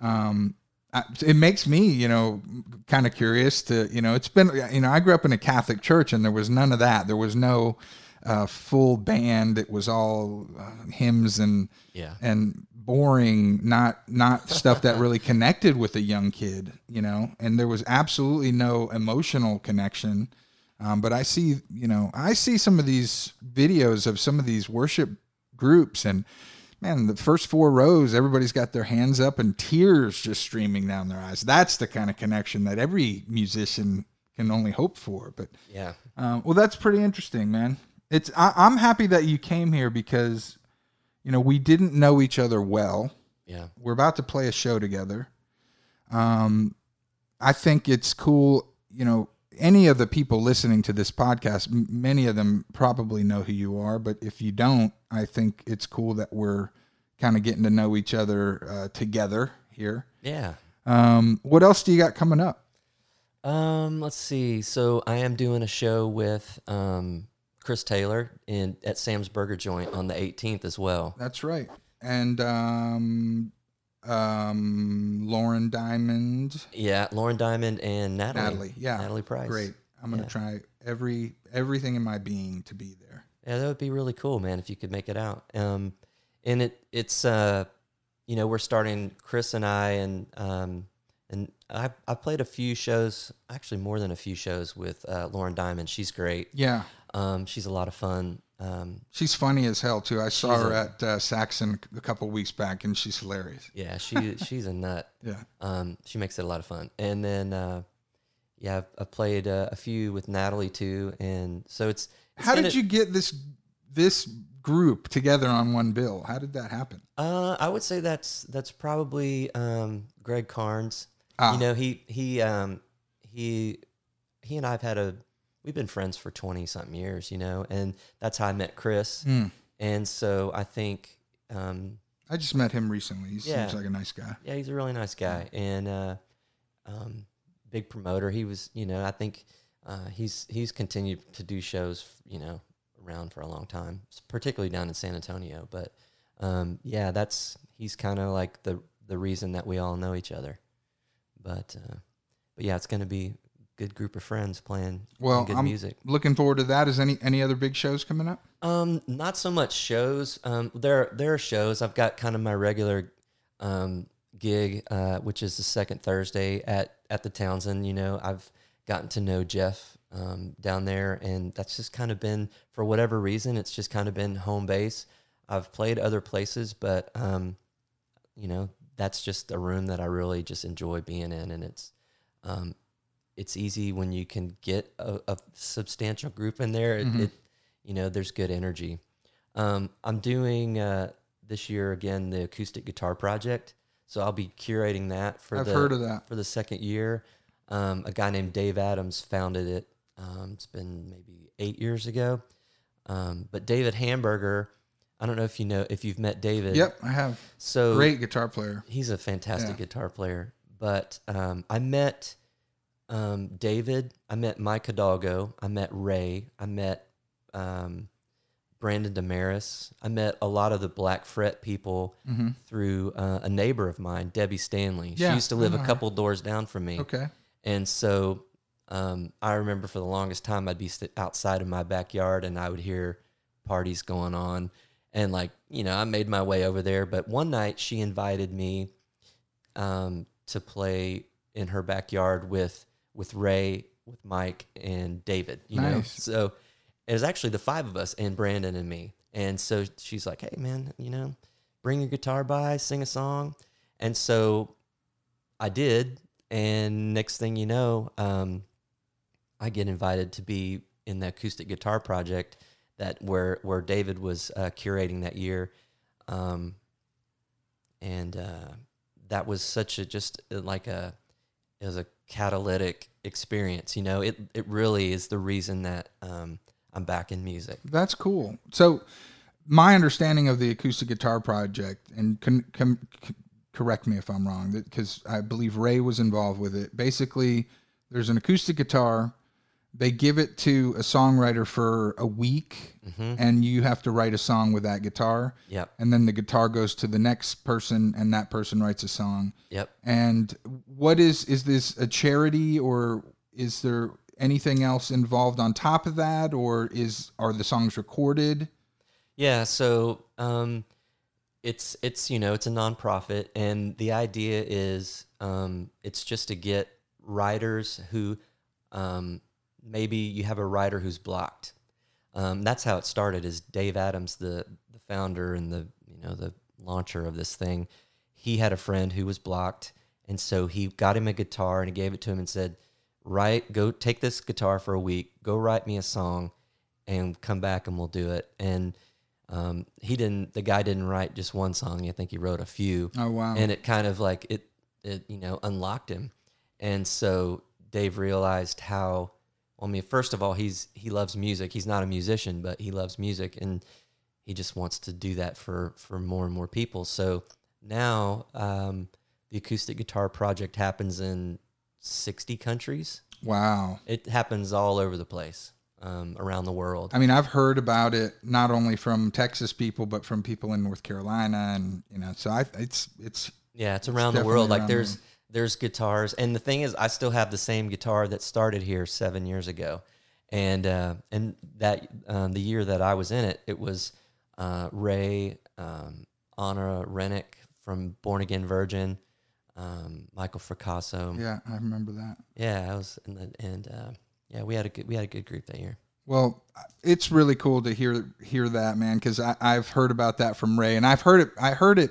Speaker 3: Um, I, it makes me, you know, kind of curious to, you know, it's been, you know, I grew up in a Catholic church and there was none of that. There was no uh, full band. It was all uh, hymns and
Speaker 1: yeah
Speaker 3: and boring, not not stuff that really connected with a young kid, you know. And there was absolutely no emotional connection. Um, but I see, you know, I see some of these videos of some of these worship groups, and man, the first four rows, everybody's got their hands up and tears just streaming down their eyes. That's the kind of connection that every musician can only hope for. But
Speaker 1: yeah
Speaker 3: um, well, that's pretty interesting, man. It's I, I'm happy that you came here because, you know, we didn't know each other well.
Speaker 1: yeah
Speaker 3: We're about to play a show together. Um, I think it's cool. You know, any of the people listening to this podcast, m- many of them probably know who you are. But if you don't, I think it's cool that we're kind of getting to know each other uh, together here.
Speaker 1: yeah
Speaker 3: Um, what else do you got coming up?
Speaker 1: Um, let's see. So I am doing a show with um Chris Taylor in at Sam's Burger Joint on the 18th as well.
Speaker 3: That's right. And um, um, Lauren Diamond,
Speaker 1: Yeah, Lauren Diamond and Natalie.
Speaker 3: Natalie. Yeah,
Speaker 1: Natalie Price.
Speaker 3: Great. I'm gonna
Speaker 1: Yeah.
Speaker 3: try every everything in my being to be there.
Speaker 1: Yeah, that would be really cool, man, if you could make it out. Um, and it it's uh, you know, we're starting Chris and I and um and I I played a few shows, actually more than a few shows with uh, Lauren Diamond. She's great.
Speaker 3: Yeah.
Speaker 1: Um, she's a lot of fun. um,
Speaker 3: She's funny as hell too. I saw her
Speaker 1: a-
Speaker 3: at uh, Saxon a couple weeks back, and she's hilarious.
Speaker 1: yeah, she she's a nut.
Speaker 3: Yeah.
Speaker 1: Um, she makes it a lot of fun. And then, uh, yeah, I've, I've played uh, a few with Natalie too, and so it's. it's
Speaker 3: How did you get this this group together on one bill? How did that happen?
Speaker 1: Uh, I would say that's that's probably um, Greg Carnes.
Speaker 3: Ah.
Speaker 1: You know, he he um, he he and I've had a we've been friends for twenty something years. You know, and that's how I met Chris.
Speaker 3: Hmm.
Speaker 1: And so I think, um,
Speaker 3: I just met him recently. He
Speaker 1: Yeah.
Speaker 3: seems like a nice guy.
Speaker 1: yeah, he's a really nice guy and uh, um, big promoter. He was, you know, I think uh, he's he's continued to do shows, you know, around for a long time, particularly down in San Antonio. But um, yeah, that's he's kind of like the the reason that we all know each other. But uh, but yeah, it's going to be good group of friends playing
Speaker 3: Well,
Speaker 1: good
Speaker 3: I'm
Speaker 1: music.
Speaker 3: looking forward to that. Is any any other big shows coming up?
Speaker 1: Um, not so much shows. Um, there there are shows. I've got kind of my regular um, gig, uh, which is the second Thursday at at the Townsend. You know, I've gotten to know Jeff um, down there, and that's just kind of been for whatever reason. It's just kind of been home base. I've played other places, but um, you know, that's just a room that I really just enjoy being in, and it's um, it's easy when you can get a, a substantial group in there. It, it you know, there's good energy. Um, I'm doing uh, this year again the acoustic guitar project, so I'll be curating that for
Speaker 3: I've
Speaker 1: the
Speaker 3: heard of that.
Speaker 1: for the second year. Um, a guy named Dave Adams founded it. Um, it's been maybe eight years ago. Um, but David Hamburger, I don't know if you know if you've met David.
Speaker 3: Yep, I have.
Speaker 1: So
Speaker 3: Great guitar player.
Speaker 1: He's a fantastic
Speaker 3: Yeah.
Speaker 1: guitar player. But um, I met um, David. I met Mike Hidalgo. I met Ray. I met um, Brandon Damaris. I met a lot of the Black Fret people through uh, a neighbor of mine, Debbie Stanley.
Speaker 3: Yeah,
Speaker 1: she used to live a couple doors down from me.
Speaker 3: Okay.
Speaker 1: And so um, I remember for the longest time, I'd be outside of my backyard and I would hear parties going on. And like, you know, I made my way over there. But one night she invited me um, to play in her backyard with with Ray, with Mike, and David. You know, so it was actually the five of us and Brandon and me. And so she's like, "Hey, man, you know, bring your guitar by, sing a song." And so I did, and next thing you know, um, I get invited to be in the acoustic guitar project that where where David was uh, curating that year, um, and uh, that was such a just uh, like a it was a catalytic experience. You know, it it really is the reason that um, I'm back in music.
Speaker 3: That's cool. So, my understanding of the acoustic guitar project, and con, correct me if I'm wrong, because I believe Ray was involved with it. Basically, there's an acoustic guitar. They give it to a songwriter for a week, and you have to write a song with that guitar.
Speaker 1: Yep,
Speaker 3: And then the guitar goes to the next person, and that person writes a song.
Speaker 1: yep.
Speaker 3: And what is is this a charity or is there anything else involved on top of that or is are the songs recorded?
Speaker 1: Yeah, so um, it's it's you know it's a nonprofit, and the idea is um, it's just to get writers who um, maybe you have a writer who's blocked. Um, that's how it started. Is Dave Adams, the the founder and the you know the launcher of this thing? He had a friend who was blocked, and so he got him a guitar and he gave it to him and said, "Write, go take this guitar for a week, go write me a song, and come back and we'll do it." And um, he didn't. The guy didn't write just one song. I think he wrote a few.
Speaker 3: Oh wow.
Speaker 1: And it kind of like it, it you know, unlocked him. And so Dave realized how. Well, I mean, first of all, he's he loves music. He's not a musician, but he loves music, and he just wants to do that for for more and more people. So now um, the acoustic guitar project happens in sixty countries.
Speaker 3: wow.
Speaker 1: It happens all over the place um, around the world.
Speaker 3: I mean, I've heard about it not only from Texas people but from people in North Carolina and you know, so I it's it's
Speaker 1: Yeah, it's around the world. Like there's
Speaker 3: the
Speaker 1: there's guitars, and the thing is, I still have the same guitar that started here seven years ago, and uh, and that um, the year that I was in it, it was uh, Ray, um, Rennick from Born Again Virgin, um, Michael Fracasso. Yeah,
Speaker 3: I remember that.
Speaker 1: Yeah, I was and the, and uh, yeah, we had a good we had a good group that year.
Speaker 3: Well, it's really cool to hear hear that, man, because I've heard about that from Ray, and I've heard it. I heard it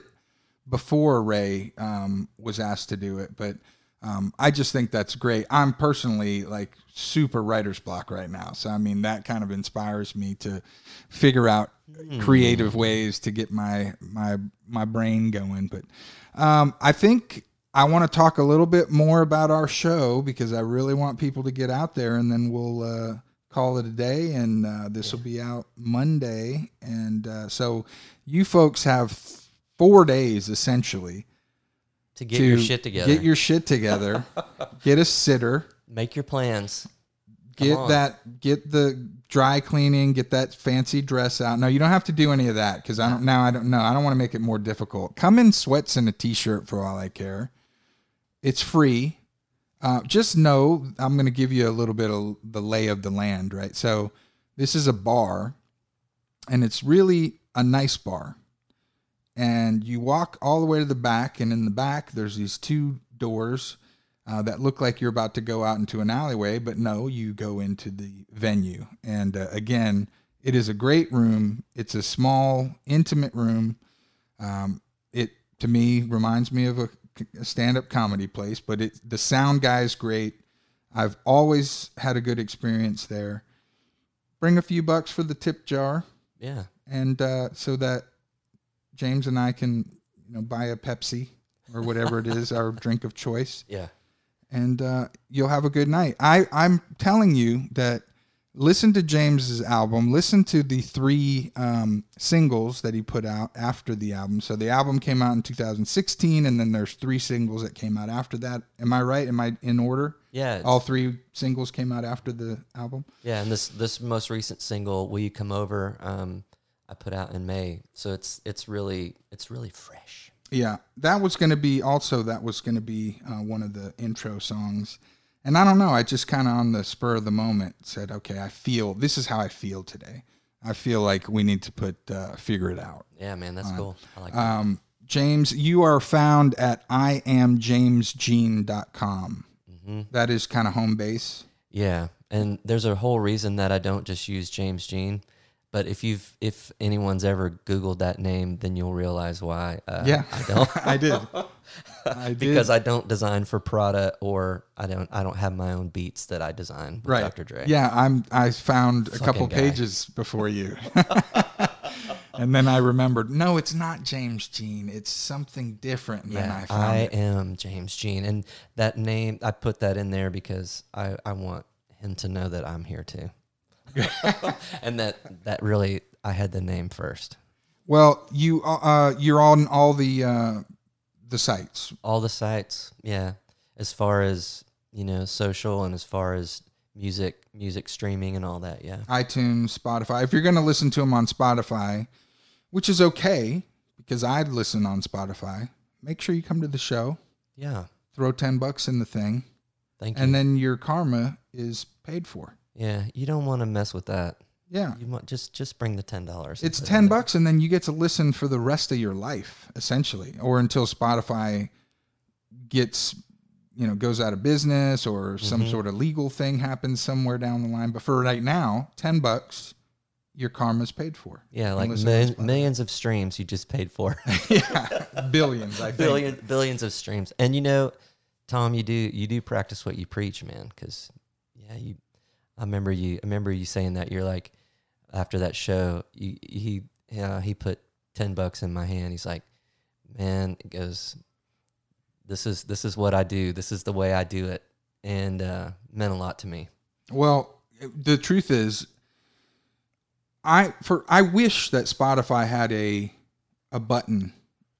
Speaker 3: before Ray um, was asked to do it, but um, I just think that's great. I'm personally like super writer's block right now, so I mean that kind of inspires me to figure out creative ways to get my my my brain going. But um, I think I want to talk a little bit more about our show because I really want people to get out there, and then we'll uh, call it a day. And uh, this will be out Monday, and uh, so you folks have four days essentially
Speaker 1: To get
Speaker 3: to
Speaker 1: your shit together.
Speaker 3: Get your shit together. get a sitter.
Speaker 1: Make your plans. Come
Speaker 3: Get
Speaker 1: on.
Speaker 3: that. Get the dry cleaning. Get that fancy dress out. No, you don't have to do any of that because I don't. Now I don't know. I don't want to make it more difficult. Come in sweats and a t-shirt for all I care. It's free. Uh, just know I'm going to give you a little bit of the lay of the land, right? So this is a bar, and it's really a nice bar. And you walk all the way to the back, and in the back there's these two doors uh, that look like you're about to go out into an alleyway, but no, you go into the venue. And uh, again, it is a great room. It's a small, intimate room. Um, it to me reminds me of a, a stand-up comedy place, but it the sound guy is great. I've always had a good experience there. Bring a few bucks for the tip jar,
Speaker 1: Yeah.
Speaker 3: and uh, so that James and I can, you know, buy a Pepsi or whatever it is, our drink of choice
Speaker 1: Yeah.
Speaker 3: and uh, you'll have a good night. I I'm telling you that listen to James's album. Listen to the three um, singles that he put out after the album. So the album came out in 2016, and then there's three singles that came out after that. Am I right? Am I in order?
Speaker 1: Yeah.
Speaker 3: All three singles came out after the album.
Speaker 1: Yeah, and this this most recent single, "Will You Come Over," um, I put out in May, so it's it's really it's really fresh.
Speaker 3: Yeah, that was going to be also that was going to be uh, one of the intro songs. And I don't know, I just kind of on the spur of the moment said, okay, I feel this is how I feel today. I feel like we need to put uh, figure it out.
Speaker 1: Yeah, man, that's cool. I like that.
Speaker 3: Um, James, you are found at iamjamesjean.com.
Speaker 1: Mm-hmm.
Speaker 3: That is kind of home base.
Speaker 1: Yeah, and there's a whole reason that I don't just use James Jean. But if you've if anyone's ever Googled that name, then you'll realize why. Uh,
Speaker 3: Yeah,
Speaker 1: I don't
Speaker 3: I did. I did.
Speaker 1: because I don't design for Prada or I don't I don't have my own beats that I design with
Speaker 3: right.
Speaker 1: Dr. Dre.
Speaker 3: Yeah, I'm. I found a couple
Speaker 1: guy.
Speaker 3: pages before you, and then I remembered. No, it's not James Jean. It's something different. And
Speaker 1: Yeah,
Speaker 3: I found
Speaker 1: I am James Jean, and that name I put that in there because I I want him to know that I'm here too, and that that really I had the name first.
Speaker 3: Well, you uh, you're on all the uh, the sites.
Speaker 1: All the sites, yeah. As far as you know, social, and as far as music, music streaming, and all that, yeah.
Speaker 3: iTunes, Spotify. If you're going to listen to them on Spotify, which is okay because I'd listen on Spotify, make sure you come to the show,
Speaker 1: Yeah.
Speaker 3: throw 10 bucks in the thing,
Speaker 1: Thank you.
Speaker 3: and then your karma is paid for.
Speaker 1: Yeah, you don't want to mess with that.
Speaker 3: Yeah.
Speaker 1: You want just just bring the ten dollars.
Speaker 3: It's 10 bucks and then you get to listen for the rest of your life essentially or until Spotify gets you know goes out of business or some
Speaker 1: Mm-hmm.
Speaker 3: sort of legal thing happens somewhere down the line but for right now 10 bucks your karma's paid for
Speaker 1: Yeah, like
Speaker 3: Listen on
Speaker 1: mil-
Speaker 3: Spotify.
Speaker 1: millions of streams you just paid for.
Speaker 3: yeah billions i think
Speaker 1: billion billions of streams. And you know, Tom, you do you do practice what you preach, man. Because yeah, you. I remember you. I remember you saying that you're like, after that show, you, he yeah he put ten bucks in my hand. He's like, man, it goes. This is this is what I do. This is the way I do it, and uh, meant a lot to me.
Speaker 3: Well, the truth is, I for I wish that Spotify had a a button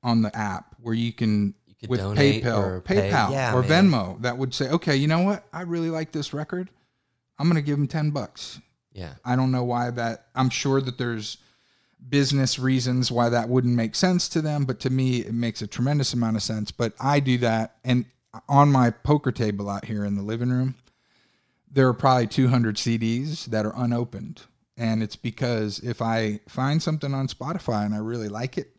Speaker 3: on the app where you can
Speaker 1: You
Speaker 3: with
Speaker 1: donate
Speaker 3: PayPal,
Speaker 1: pay-
Speaker 3: PayPal
Speaker 1: yeah,
Speaker 3: or
Speaker 1: man.
Speaker 3: Venmo that would say, okay, you know what? I really like this record. I'm gonna give them ten bucks.
Speaker 1: Yeah,
Speaker 3: I don't know why that. I'm sure that there's business reasons why that wouldn't make sense to them, but to me, it makes a tremendous amount of sense. But I do that, and on my poker table out here in the living room, there are probably 200 CDs that are unopened, and it's because if I find something on Spotify and I really like it,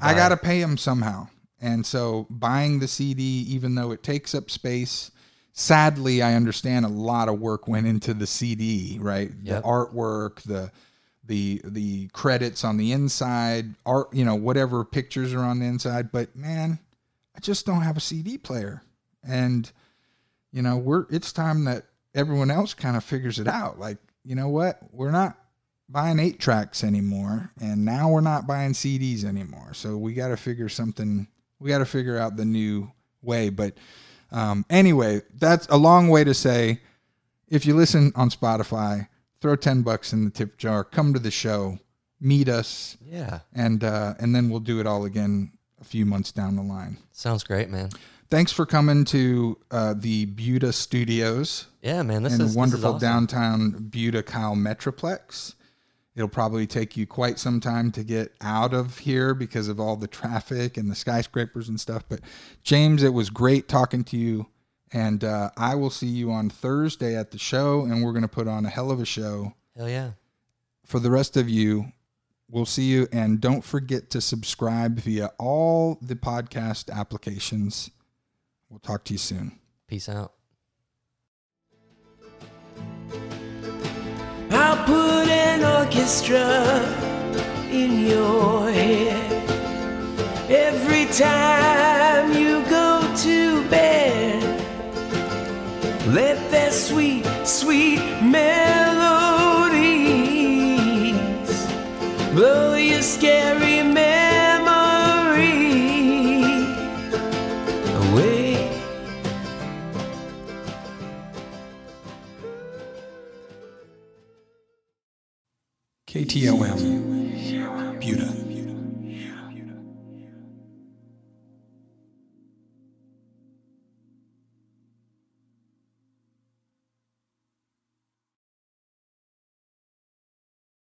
Speaker 3: I got to pay them somehow. And so buying the CD, even though it takes up space, sadly, I understand a lot of work went into the CD, right?
Speaker 1: Yep.
Speaker 3: The artwork, the the the credits on the inside, art, you know, whatever pictures are on the inside. But man, I just don't have a CD player, and you know, we're it's time that everyone else kind of figures it out. Like, you know what? We're not buying eight tracks anymore, and now we're not buying CDs anymore. So we got to figure something. We got to figure out the new way. But um, anyway, that's a long way to say. If you listen on Spotify, throw ten bucks in the tip jar. Come to the show, meet us,
Speaker 1: Yeah.
Speaker 3: and uh, and then we'll do it all again a few months down the line.
Speaker 1: Sounds great, man.
Speaker 3: Thanks for coming to uh, the Buda Studios
Speaker 1: Yeah, man. This
Speaker 3: in
Speaker 1: is this is
Speaker 3: wonderful
Speaker 1: awesome.
Speaker 3: downtown Buda Kyle Metroplex. It'll probably take you quite some time to get out of here because of all the traffic and the skyscrapers and stuff. But James, it was great talking to you. And uh, I will see you on Thursday at the show, and we're going to put on a hell of a show.
Speaker 1: Hell yeah.
Speaker 3: For the rest of you, we'll see you. And don't forget to subscribe via all the podcast applications. We'll talk to you soon.
Speaker 1: Peace out.
Speaker 5: I'll put an orchestra in your head every time you go to bed. Let that sweet, sweet melodies blow your scary memory
Speaker 7: KTOM, Buda.